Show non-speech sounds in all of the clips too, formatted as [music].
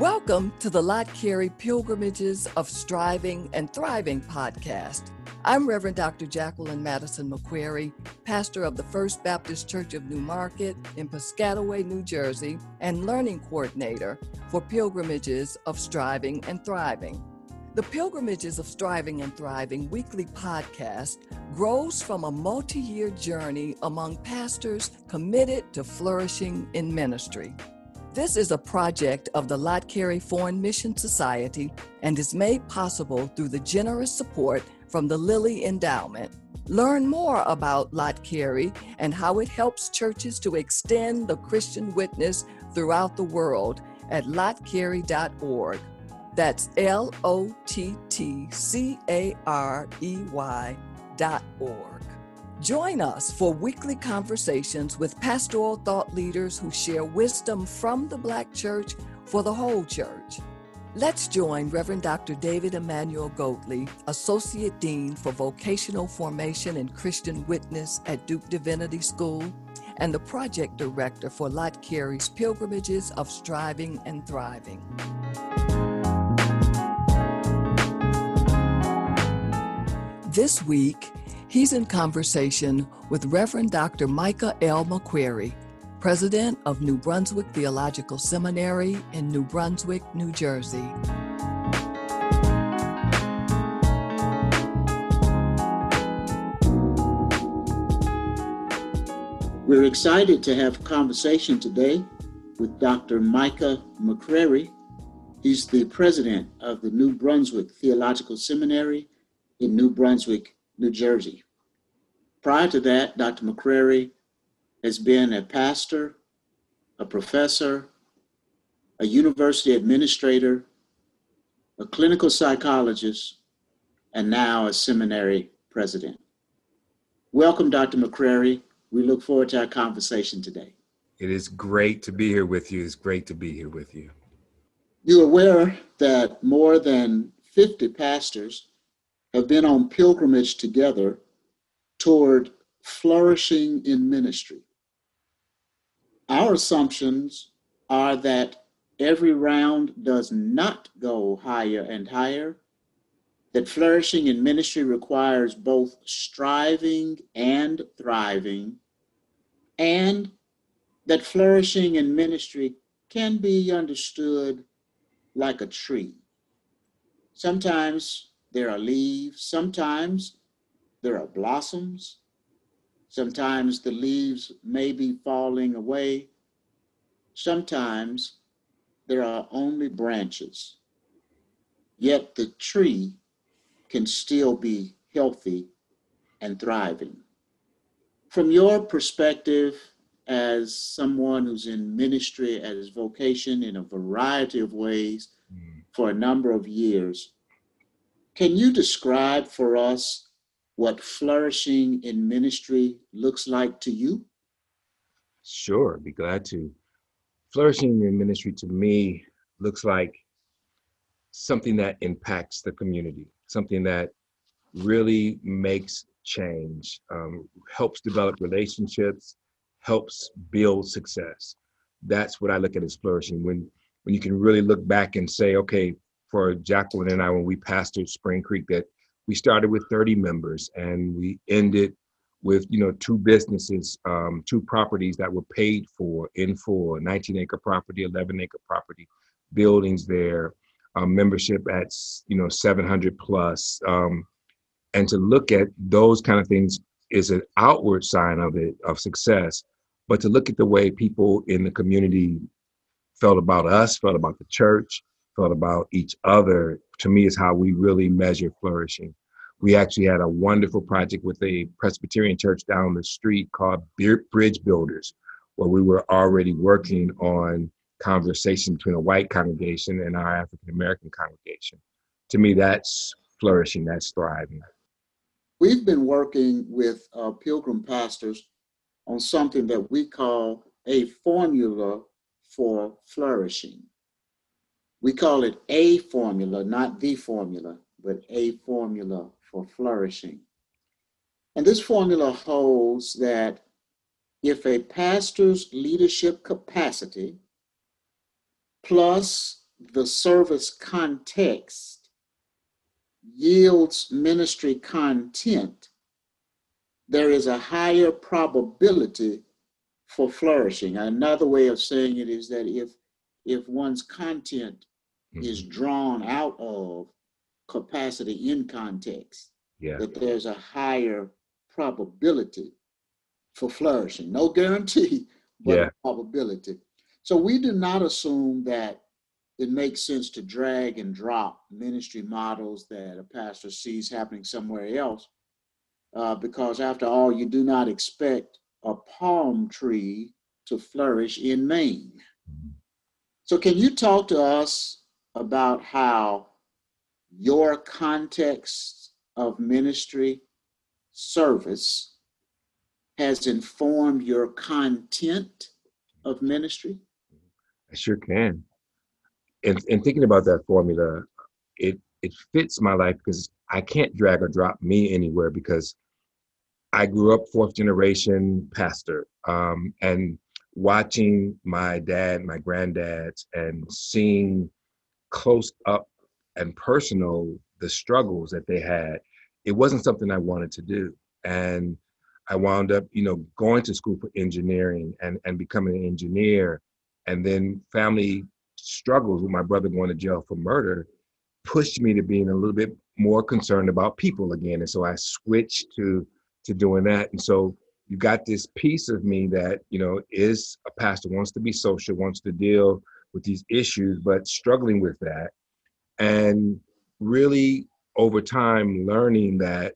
Welcome to the Lott Carey Pilgrimages of Striving and Thriving podcast. I'm Reverend Dr. Jacqueline Madison McCreary, pastor of the First Baptist Church of New Market in Piscataway, New Jersey, and learning coordinator for Pilgrimages of Striving and Thriving. The Pilgrimages of Striving and Thriving weekly podcast grows from a multi year journey among pastors committed to flourishing in ministry. This is a project of the Lott Carey Foreign Mission Society and is made possible through the generous support from the Lilly Endowment. Learn more about Lott Carey and how it helps churches to extend the Christian witness throughout the world at lottcarey.org. That's L O T T C A R E Y dot org. Join us for weekly conversations with pastoral thought leaders who share wisdom from the Black church for the whole church. Let's join Reverend Dr. David Emmanuel Goatley, Associate Dean for Vocational Formation and Christian Witness at Duke Divinity School, and the Project Director for Lott Carey's Pilgrimages of Striving and Thriving. This week, He's in conversation with Reverend Dr. Micah L. McCreary, president of New Brunswick Theological Seminary in New Brunswick, New Jersey. We're excited to have a conversation today with Dr. Micah McCreary. He's the president of the New Brunswick Theological Seminary in New Brunswick, New Jersey. Prior to that, Dr. McCreary has been a pastor, a professor, a university administrator, a clinical psychologist, and now a seminary president. Welcome, Dr. McCreary. We look forward to our conversation today. It is great to be here with you. It's great to be here with you. You're aware that more than 50 pastors have been on pilgrimage together toward flourishing in ministry. Our assumptions are that every round does not go higher and higher, that flourishing in ministry requires both striving and thriving, and that flourishing in ministry can be understood like a tree. Sometimes there are leaves. Sometimes there are blossoms. Sometimes the leaves may be falling away. Sometimes there are only branches. Yet the tree can still be healthy and thriving. From your perspective, as someone who's in ministry as vocation in a variety of ways mm. for a number of years, can you describe for us what flourishing in ministry looks like to you? Sure, be glad to. Flourishing in ministry to me looks like something that impacts the community, something that really makes change, um, helps develop relationships, helps build success. That's what I look at as flourishing. When when you can really look back and say, okay, for Jacqueline and I when we pastored Spring Creek that we started with 30 members and we ended with you know two businesses um, two properties that were paid for in full 19 acre property 11 acre property buildings there um, membership at you know 700 plus um, and to look at those kind of things is an outward sign of it of success but to look at the way people in the community felt about us felt about the church felt about each other, to me, is how we really measure flourishing. We actually had a wonderful project with a Presbyterian church down the street called Bridge Builders, where we were already working on conversation between a white congregation and our African American congregation. To me, that's flourishing, that's thriving. We've been working with uh, pilgrim pastors on something that we call a formula for flourishing. We call it a formula, not the formula. but a formula for flourishing. And this formula holds that if a pastor's leadership capacity plus the service context yields ministry content, there is a higher probability for flourishing. Another way of saying it is that if if one's content mm-hmm. is drawn out of capacity in context, yeah. that there's a higher probability for flourishing. No guarantee, [laughs] but yeah. probability. So we do not assume that it makes sense to drag and drop ministry models that a pastor sees happening somewhere else, uh, because after all, you do not expect a palm tree to flourish in Maine. So, can you talk to us about how your context of ministry service has informed your content of ministry? I sure can. And, and thinking about that formula, it it fits my life because I can't drag or drop me anywhere because I grew up fourth generation pastor, um, and watching my dad, my granddads, and seeing close up and personal the struggles that they had, it wasn't something I wanted to do. And I wound up, you know, going to school for engineering and, and becoming an engineer. And then family struggles with my brother going to jail for murder pushed me to being a little bit more concerned about people again. And so I switched to to doing that. And so you got this piece of me that, you know, is a pastor, wants to be social, wants to deal with these issues, but struggling with that. And really over time learning that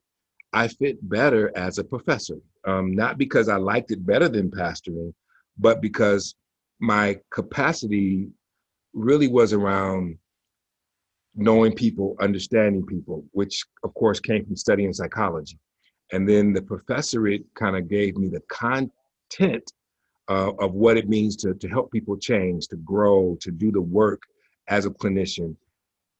I fit better as a professor. Um, not because I liked it better than pastoring, but because my capacity really was around knowing people, understanding people, which of course came from studying psychology. And then the professorate kind of gave me the content uh, of what it means to, to help people change, to grow, to do the work as a clinician.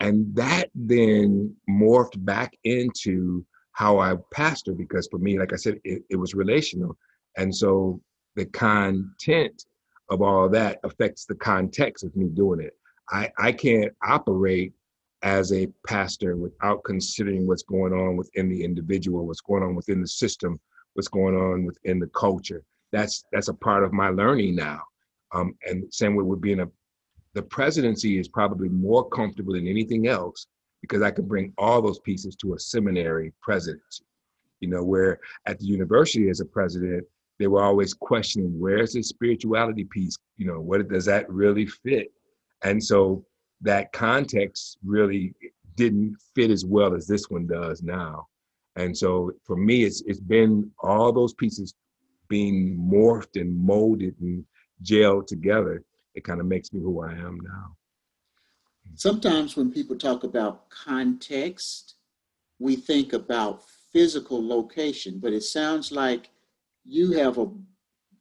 And that then morphed back into how I pastor because for me, like I said, it, it was relational. And so the content of all that affects the context of me doing it. I, I can't operate as a pastor without considering what's going on within the individual, what's going on within the system, what's going on within the culture. That's that's a part of my learning now. Um, and same way with being a the presidency is probably more comfortable than anything else because I can bring all those pieces to a seminary presidency. You know, where at the university as a president, they were always questioning where's the spirituality piece? You know, what does that really fit? And so that context really didn't fit as well as this one does now. And so for me, it's it's been all those pieces being morphed and molded and gelled together. It kind of makes me who I am now. Sometimes when people talk about context, we think about physical location, but it sounds like you have a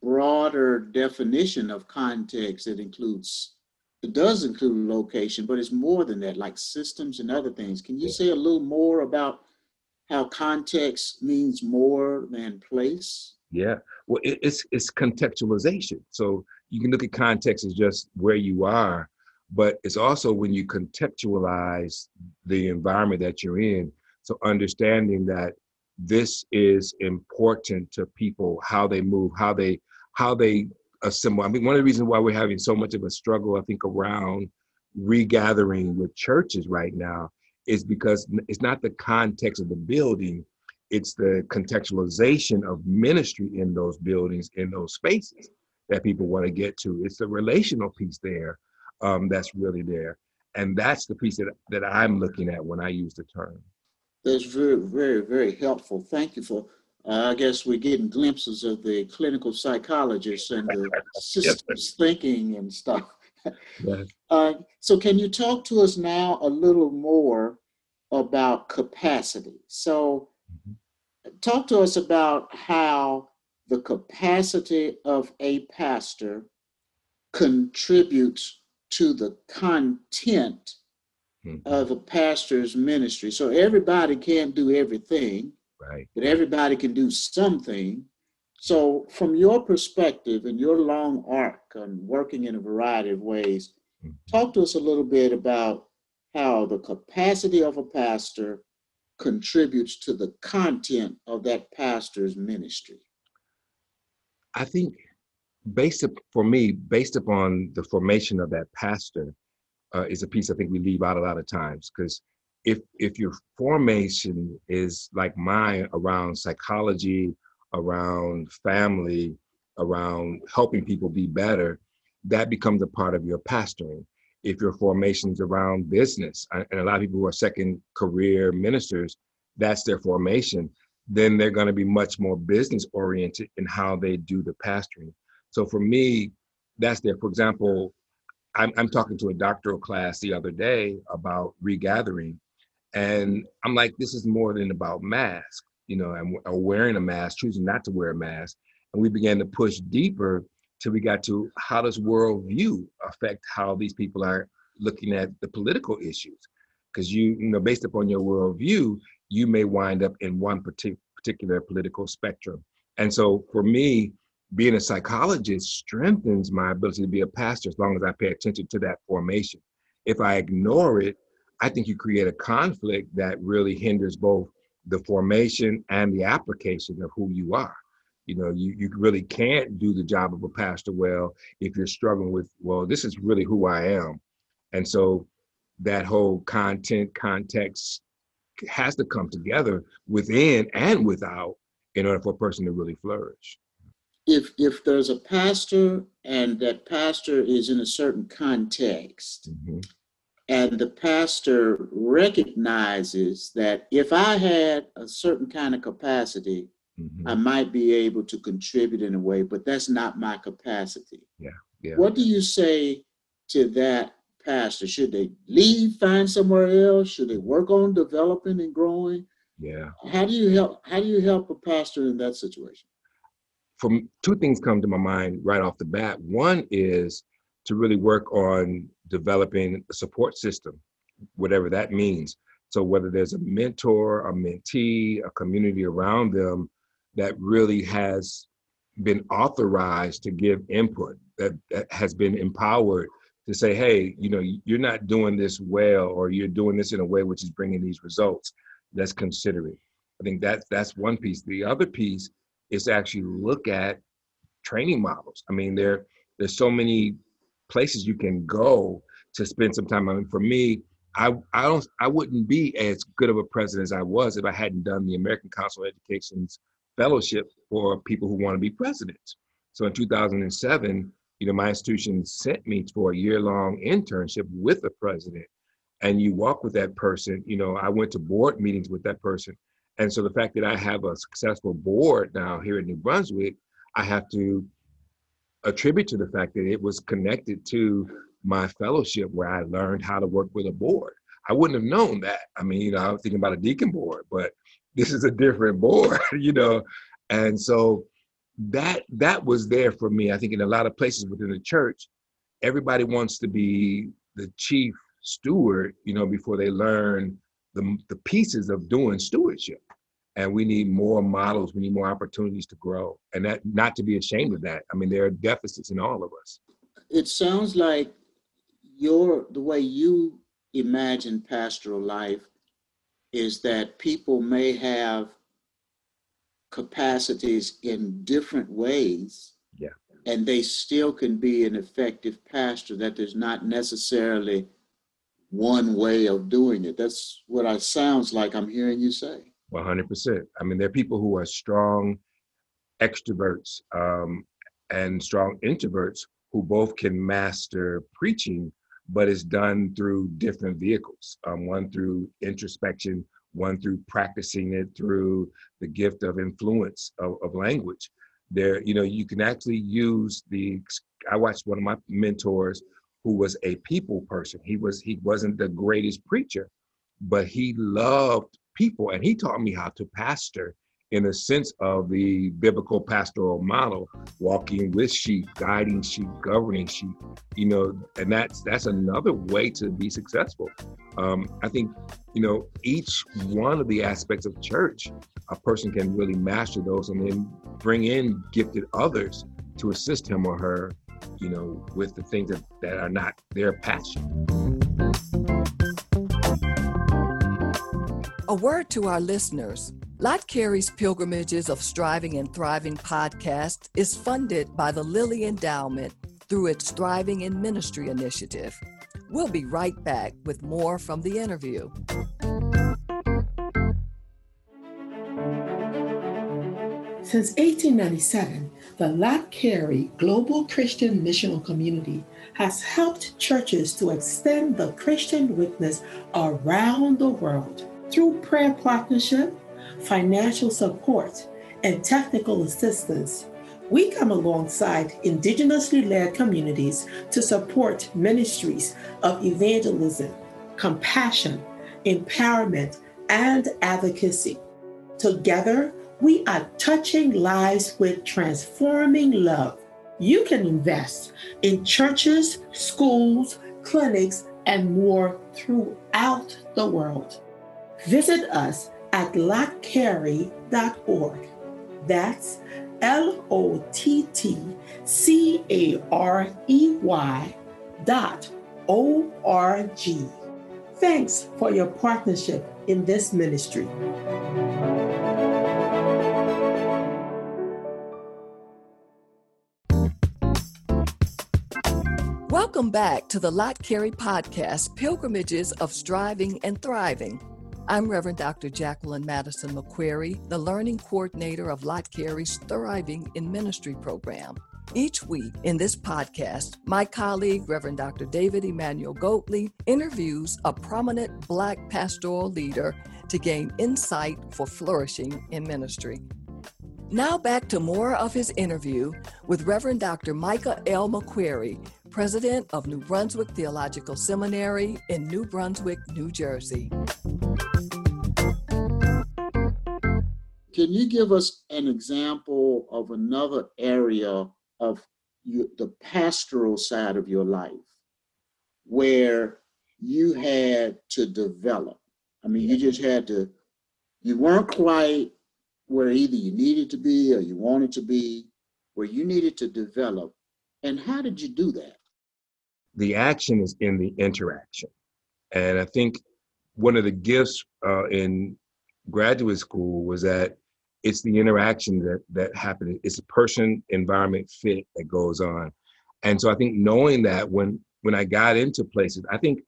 broader definition of context that includes it does include location, but it's more than that, like systems and other things. Can you say a little more about how context means more than place? Yeah, well, it, it's it's contextualization. So you can look at context as just where you are, but it's also when you contextualize the environment that you're in. So understanding that this is important to people, how they move, how they how they assemble. I mean, one of the reasons why we're having so much of a struggle, I think, around regathering with churches right now is because it's not the context of the building, it's the contextualization of ministry in those buildings, in those spaces that people want to get to. It's the relational piece there um, that's really there. And that's the piece that, that I'm looking at when I use the term. That's very, very, very helpful. Thank you for uh, I guess we're getting glimpses of the clinical psychologists and the [laughs] systems thinking and stuff. Yes. [laughs] Uh, so, can you talk to us now a little more about capacity? So. Talk to us about how the capacity of a pastor contributes to the content mm-hmm. of a pastor's ministry. So everybody can't do everything, right? But everybody can do something. So, from your perspective and your long arc on working in a variety of ways, mm-hmm. talk to us a little bit about how the capacity of a pastor contributes to the content of that pastor's ministry. I think based up, for me, based upon the formation of that pastor, uh, is a piece I think we leave out a lot of times because if if your formation is like mine around psychology, around family, around helping people be better, that becomes a part of your pastoring. If your formation's around business, and a lot of people who are second career ministers, that's their formation, then they're going to be much more business oriented in how they do the pastoring. So for me, that's there. For example, I'm, I'm talking to a doctoral class the other day about regathering, and I'm like, this is more than about masks, you know, and or uh, wearing a mask, choosing not to wear a mask. And we began to push deeper till we got to how does worldview affect how these people are looking at the political issues? Because you, you know, based upon your worldview, you may wind up in one partic- particular political spectrum. And so for me, being a psychologist strengthens my ability to be a pastor as long as I pay attention to that formation. If I ignore it, I think you create a conflict that really hinders both the formation and the application of who you are. You know, you, you really can't do the job of a pastor well if you're struggling with, well, this is really who I am. And so that whole content, context has to come together within and without in order for a person to really flourish if if there's a pastor and that pastor is in a certain context mm-hmm. and the pastor recognizes that if i had a certain kind of capacity mm-hmm. i might be able to contribute in a way but that's not my capacity. Yeah yeah. What do you say to that pastor? Should they leave find somewhere else? Should they work on developing and growing? Yeah. How do you help how do you help a pastor in that situation? From two things come to my mind right off the bat. One is to really work on developing a support system, whatever that means. So whether there's a mentor, a mentee, a community around them that really has been authorized to give input, that, that has been empowered to say, hey, you know, you're not doing this well, or you're doing this in a way which is bringing these results. Let's consider it. I think that's that's one piece. The other piece is actually look at training models. I mean, there there's so many places you can go to spend some time. I mean, for me, I I don't I wouldn't be as good of a president as I was if I hadn't done the American Council of Education's fellowship for people who want to be presidents. So in 2007, you know, my institution sent me for a year-long internship with a president, and you walk with that person. You know, I went to board meetings with that person, and so the fact that I have a successful board now here in New Brunswick, I have to attribute to the fact that it was connected to my fellowship where I learned how to work with a board. I wouldn't have known that. I mean, you know, I was thinking about a deacon board, but this is a different board, [laughs] you know. And so that that was there for me. I think in a lot of places within the church, everybody wants to be the chief steward, you know, before they learn the, the pieces of doing stewardship and we need more models we need more opportunities to grow and that not to be ashamed of that i mean there are deficits in all of us it sounds like your the way you imagine pastoral life is that people may have capacities in different ways yeah. and they still can be an effective pastor. That there's not necessarily one way of doing it. That's what it sounds like i'm hearing you say. 100%. I mean, there are people who are strong extroverts um, and strong introverts who both can master preaching, but it's done through different vehicles. Um, one through introspection, one through practicing it through the gift of influence of, of language. There, you know, you can actually use the. I watched one of my mentors who was a people person. He was he wasn't the greatest preacher, but he loved people and he taught me how to pastor in a sense of the biblical pastoral model, walking with sheep, guiding sheep, governing sheep, you know, and that's that's another way to be successful. Um, I think, you know, each one of the aspects of church, a person can really master those and then bring in gifted others to assist him or her, you know, with the things that, that are not their passion. A word to our listeners. Lott Carey's Pilgrimages of Striving and Thriving podcast is funded by the Lilly Endowment through its Thriving in Ministry initiative. We'll be right back with more from the interview. Since 1897, the Lott Carey Global Christian Missional Community has helped churches to extend the Christian witness around the world through prayer partnership, financial support, and technical assistance. We come alongside indigenously led communities to support ministries of evangelism, compassion, empowerment, and advocacy. Together, we are touching lives with transforming love. You can invest in churches, schools, clinics, and more throughout the world. Visit us at lottcarey.org. That's L O T T C A R E Y dot O R G. Thanks for your partnership in this ministry. Welcome back to the Lott Carey podcast, Pilgrimages of Striving and Thriving. I'm Reverend Dr. Jacqueline Madison McCreary, the Learning Coordinator of Lott Carey's Thriving in Ministry program. Each week in this podcast, my colleague, Reverend Dr. David Emmanuel Goatley, interviews a prominent Black pastoral leader to gain insight for flourishing in ministry. Now back to more of his interview with Reverend Dr. Micah L. McCreary, president of New Brunswick Theological Seminary in New Brunswick, New Jersey. Can you give us an example of another area of you, the pastoral side of your life where you had to develop? I mean, you just had to, you weren't quite where either you needed to be or you wanted to be, where you needed to develop. And how did you do that? The action is in the interaction. And I think one of the gifts uh, in graduate school was that it's the interaction that that happens. It's a person environment fit that goes on. And so I think knowing that when when I got into places, I think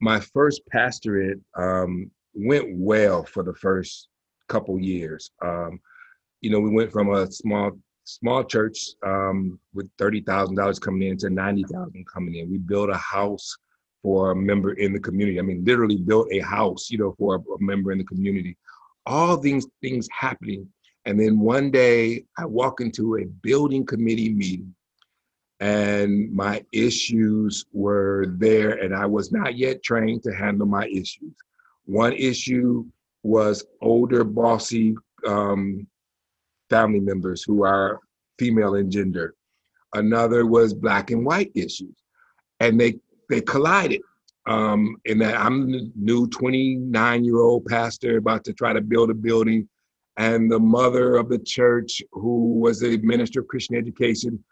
my first pastorate um, went well for the first couple years. Um, you know, we went from a small small church um, with thirty thousand dollars coming in to ninety thousand coming in. We built a house for a member in the community. I mean, literally built a house, you know, for a, a member in the community. All these things happening, and then one day I walk into a building committee meeting, and my issues were there, and I was not yet trained to handle my issues. One issue was older, bossy um, family members who are female in gender. Another was black and white issues, and they they collided. Um, in that I'm the new 29 year old pastor about to try to build a building, and the mother of the church, who was a minister of Christian education,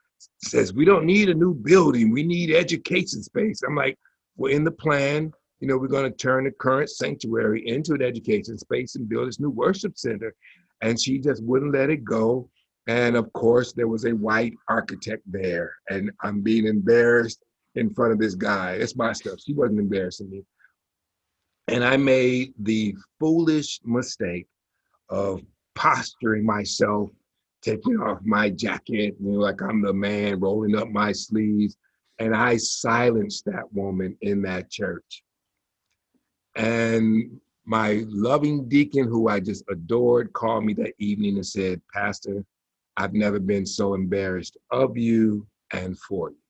says we don't need a new building, we need education space. I'm like, we're in the plan you know, we're going to turn the current sanctuary into an education space and build this new worship center. And she just wouldn't let it go. And of course, there was a white architect there, and I'm being embarrassed in front of this guy. It's my stuff. She wasn't embarrassing me. And I made the foolish mistake of posturing myself, taking off my jacket, you know, like I'm the man, rolling up my sleeves. And I silenced that woman in that church. And my loving deacon, who I just adored, called me that evening and said, Pastor, I've never been so embarrassed of you and for you.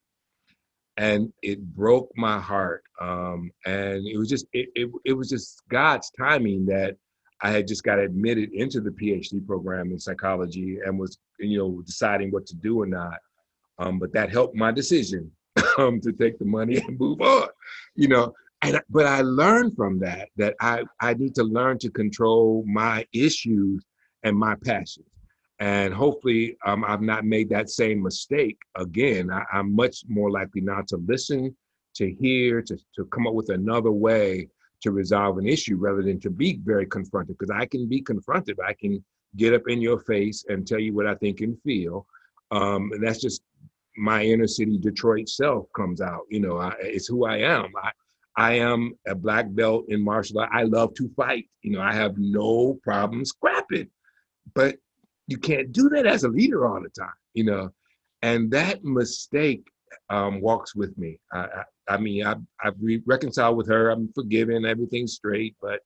And it broke my heart. Um, and it was just it, it, it was just God's timing that I had just got admitted into the PhD program in psychology and was, you know, deciding what to do or not. Um, but that helped my decision [laughs] um, to take the money and move on, you know. And but I learned from that that I I need to learn to control my issues and my passions. And hopefully, um, I've not made that same mistake again. I, I'm much more likely now to listen, to hear, to, to come up with another way to resolve an issue rather than to be very confronted because I can be confronted. I can get up in your face and tell you what I think and feel. Um, and that's just my inner city Detroit self comes out. You know, I, it's who I am. I, I am a black belt in martial art. I love to fight. You know, I have no problem scrapping, but you can't do that as a leader all the time. You know, and that mistake um, walks with me. I, I mean, I've, I've re- reconciled with her. I'm forgiven. Everything's straight. But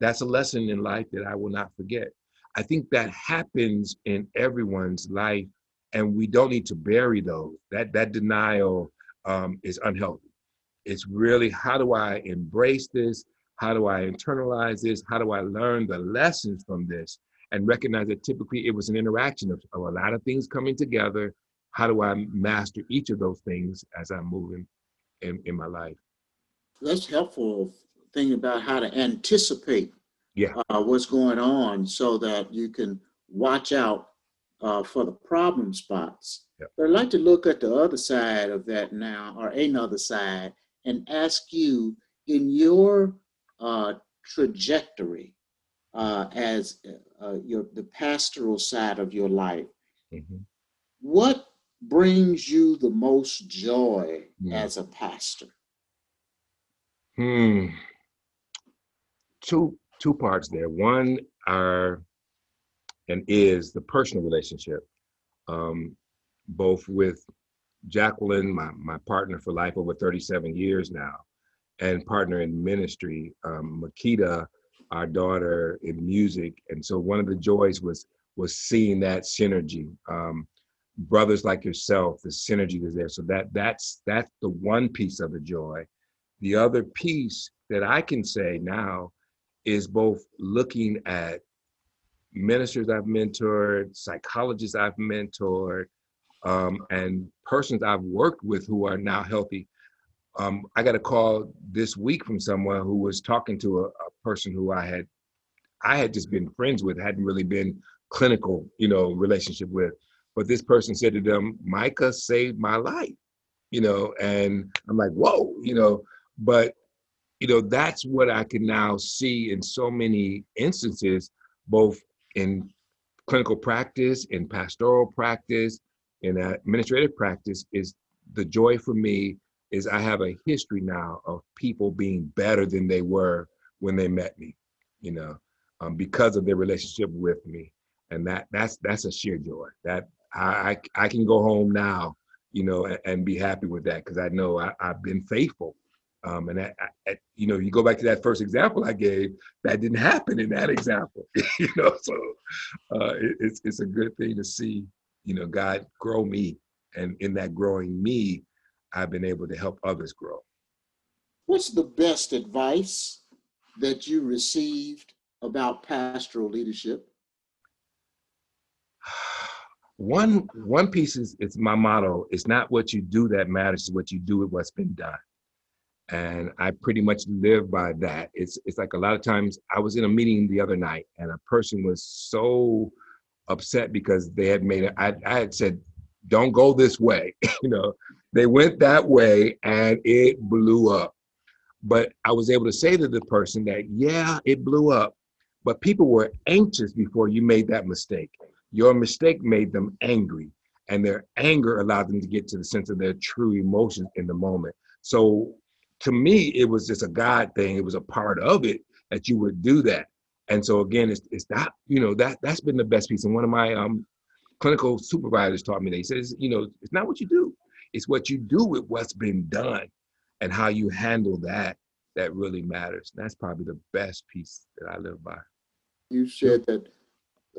that's a lesson in life that I will not forget. I think that happens in everyone's life, and we don't need to bury those. That that denial um, is unhealthy. It's really how do I embrace this? How do I internalize this? How do I learn the lessons from this? And recognize that typically it was an interaction of, of a lot of things coming together. How do I master each of those things as I'm moving in, in my life. That's helpful thing about how to anticipate yeah. uh, what's going on so that you can watch out uh, for the problem spots. Yep. But I'd like to look at the other side of that now, or another side, and ask you in your uh, trajectory uh, as uh, your the pastoral side of your life, mm-hmm. what brings you the most joy Hmm. as a pastor? Hmm. Two two parts there. One are and is the personal relationship, um, both with Jacqueline, my my partner for life over 37 years now, and partner in ministry, um, Makita, our daughter in music. And so one of the joys was was seeing that synergy. Um, brothers like yourself, the synergy is there. So that that's that's the one piece of the joy. The other piece that I can say now is both looking at ministers I've mentored, psychologists I've mentored, um, and persons I've worked with who are now healthy. Um, I got a call this week from someone who was talking to a, a person who I had I had just been friends with, hadn't really been clinical, you know, relationship with. But this person said to them, Micah saved my life, you know, and I'm like, whoa, you know, but you know, that's what I can now see in so many instances, both in clinical practice, in pastoral practice, in administrative practice, is the joy for me is I have a history now of people being better than they were when they met me, you know, um, because of their relationship with me. And that that's that's a sheer joy. That I, I, can go home now, you know, and, and be happy with that because I know I, have been faithful. Um, and I, I, you know, you go back to that first example I gave, that didn't happen in that example, [laughs] you know. So uh, it, it's it's a good thing to see, you know, God grow me, and in that growing me, I've been able to help others grow. What's the best advice that you received about pastoral leadership? [sighs] one one piece is it's my motto it's not what you do that matters it's what you do with what's been done and i pretty much live by that it's it's like a lot of times i was in a meeting the other night and a person was so upset because they had made it I, I had said don't go this way [laughs] you know they went that way and it blew up but i was able to say to the person that yeah it blew up but people were anxious before you made that mistake your mistake made them angry, and their anger allowed them to get to the sense of their true emotions in the moment. So to me, it was just a God thing. It was a part of it that you would do that. And so again, it's it's that you know that that's been the best piece. And one of my um clinical supervisors taught me that he says, you know, it's not what you do, it's what you do with what's been done and how you handle that that really matters. And that's probably the best piece that I live by. You said that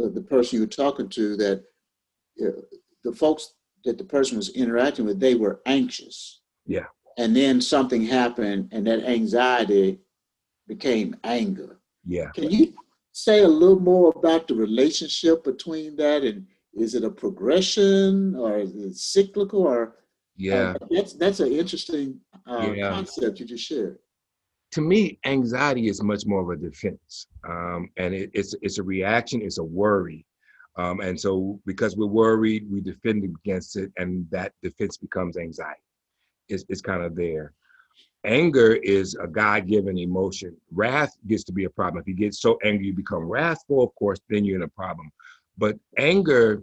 uh, the person you were talking to that uh, the folks that the person was interacting with they were anxious yeah and then something happened and that anxiety became anger yeah can you say a little more about the relationship between that and is it a progression or is it cyclical or yeah uh, that's that's an interesting uh, Yeah. concept you just shared to me, anxiety is much more of a defense, um, and it, it's it's a reaction, it's a worry, um, and so because we're worried, we defend against it, and that defense becomes anxiety. It's it's kind of there. Anger is a God-given emotion. Wrath gets to be a problem. If you get so angry, you become wrathful. Of course, then you're in a problem. But anger,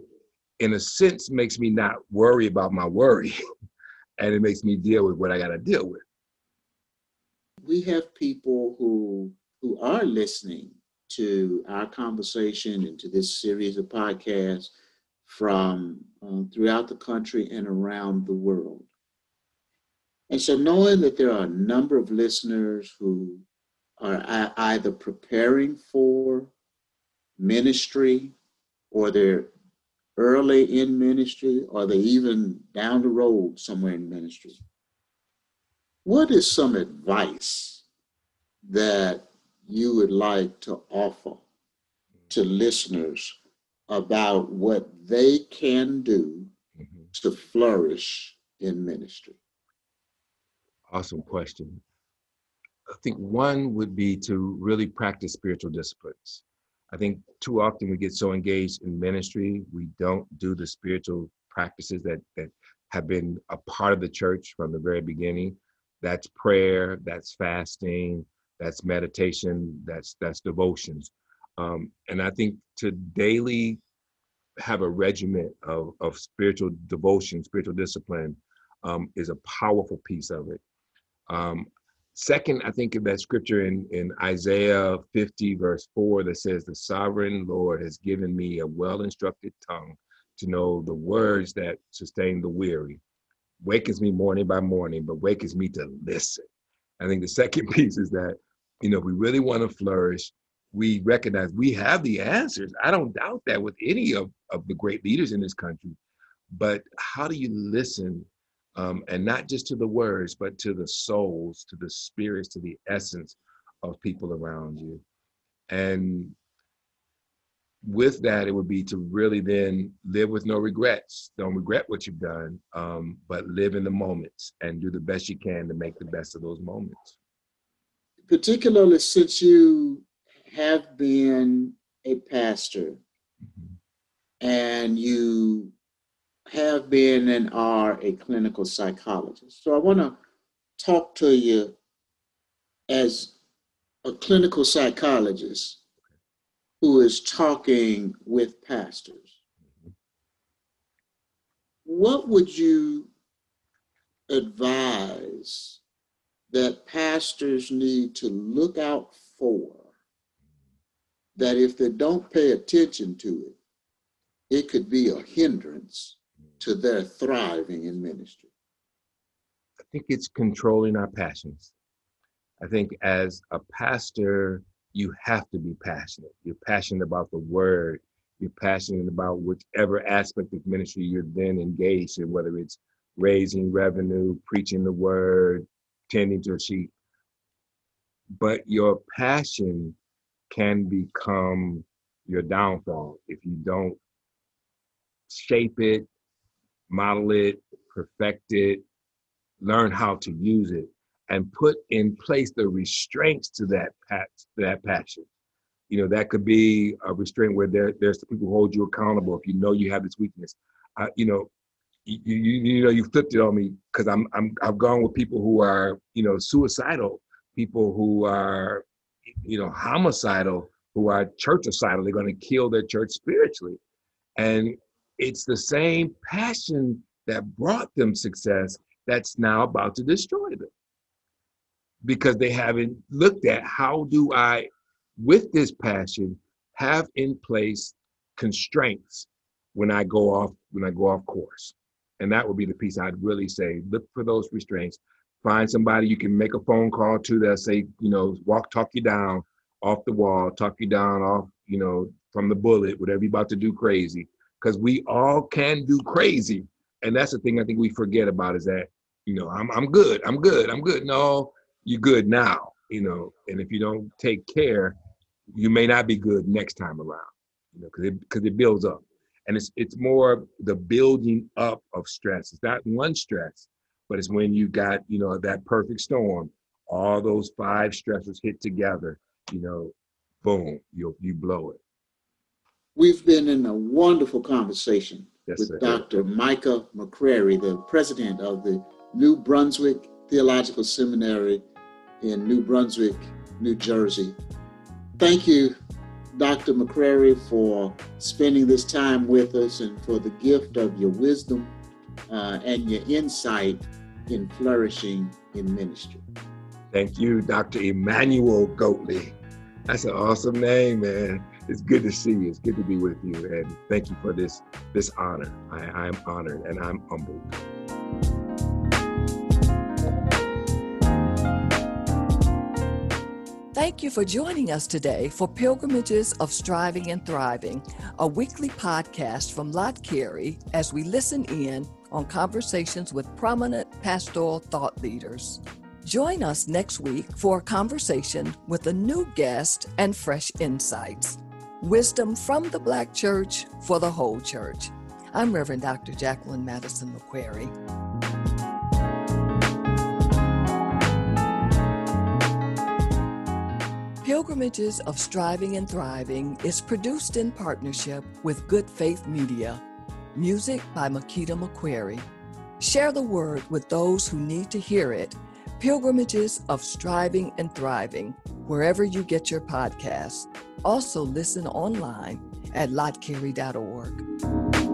in a sense, makes me not worry about my worry, [laughs] and it makes me deal with what I got to deal with. we have people who who are listening to our conversation and to this series of podcasts from um, throughout the country and around the world. And so, knowing that there are a number of listeners who are either preparing for ministry or they're early in ministry or they're even down the road somewhere in ministry, what is some advice that you would like to offer to listeners about what they can do Mhm. to flourish in ministry? Awesome question. I think one would be to really practice spiritual disciplines. I think too often we get so engaged in ministry, we don't do the spiritual practices that that have been a part of the church from the very beginning. That's prayer, that's fasting, that's meditation, that's that's devotions. Um, and I think to daily have a regiment of, of spiritual devotion, spiritual discipline um, is a powerful piece of it. Um, second, I think of that scripture in, in Isaiah 50, verse 4, that says, The sovereign Lord has given me a well instructed tongue to know the words that sustain the weary. Wakens me morning by morning, but wakens me to listen. I think the second [laughs] piece is that, you know, we really want to flourish, we recognize we have the answers. I don't doubt that with any of, of the great leaders in this country. But how do you listen um, and not just to the words, but to the souls, to the spirits, to the essence of people around you. And with that, it would be to really then live with no regrets. Don't regret what you've done, um, but live in the moments and do the best you can to make the best of those moments. Particularly since you have been a pastor Mhm. and you have been and are a clinical psychologist. So I want to talk to you as a clinical psychologist who is talking with pastors. What would you advise that pastors need to look out for that if they don't pay attention to it, it could be a hindrance to their thriving in ministry. I think it's controlling our passions. I think as a pastor, you have to be passionate. You're passionate about the word. You're passionate about whichever aspect of ministry you're then engaged in, whether it's raising revenue, preaching the word, tending to a sheep. But your passion can become your downfall if you don't shape it, model it, perfect it, learn how to use it, and put in place the restraints to that pat, that passion. You know, that could be a restraint where there, there's people who hold you accountable if you know you have this weakness. Uh, you know, you, you you know you flipped it on me because I'm I'm I've gone with people who are you know suicidal, people who are you know homicidal, who are churchicidal. They're going to kill their church spiritually, and it's the same passion that brought them success that's now about to destroy them because they haven't looked at how do I, with this passion, have in place constraints when I go off when I go off course. And that would be the piece I'd really say. Look for those restraints. Find somebody you can make a phone call to that say, you know, walk, talk you down off the wall, talk you down off, you know, from the bullet, whatever you're about to do crazy. Because we all can do crazy. And that's the thing I think we forget about is that, you know, I'm I'm good, I'm good, I'm good. No, you're good now, you know, and if you don't take care, you may not be good next time around, you know, because it because it builds up, and it's it's more the building up of stress. It's not one stress, but it's when you got you know that perfect storm, all those five stressors hit together, you know, boom, you you blow it. We've been in a wonderful conversation Yes, with. Dr. Micah McCreary, the president of the New Brunswick Theological Seminary in New Brunswick, New Jersey. Thank you, Dr. McCreary, for spending this time with us and for the gift of your wisdom uh, and your insight in flourishing in ministry. Thank you, Dr. Emmanuel Goatley. That's an awesome name, man. It's good to see you. It's good to be with you, and thank you for this this honor. I, I'm honored and I'm humbled. Thank you for joining us today for Pilgrimages of Striving and Thriving, a weekly podcast from Lott Carey as we listen in on conversations with prominent pastoral thought leaders. Join us next week for a conversation with a new guest and fresh insights. Wisdom from the Black Church for the whole church. I'm Reverend Dr. Jacqueline Madison McCreary. Pilgrimages of Striving and Thriving is produced in partnership with Good Faith Media. Music by Makita McCreary. Share the word with those who need to hear it. Pilgrimages of Striving and Thriving, wherever you get your podcasts. Also, listen online at lottcarey.org.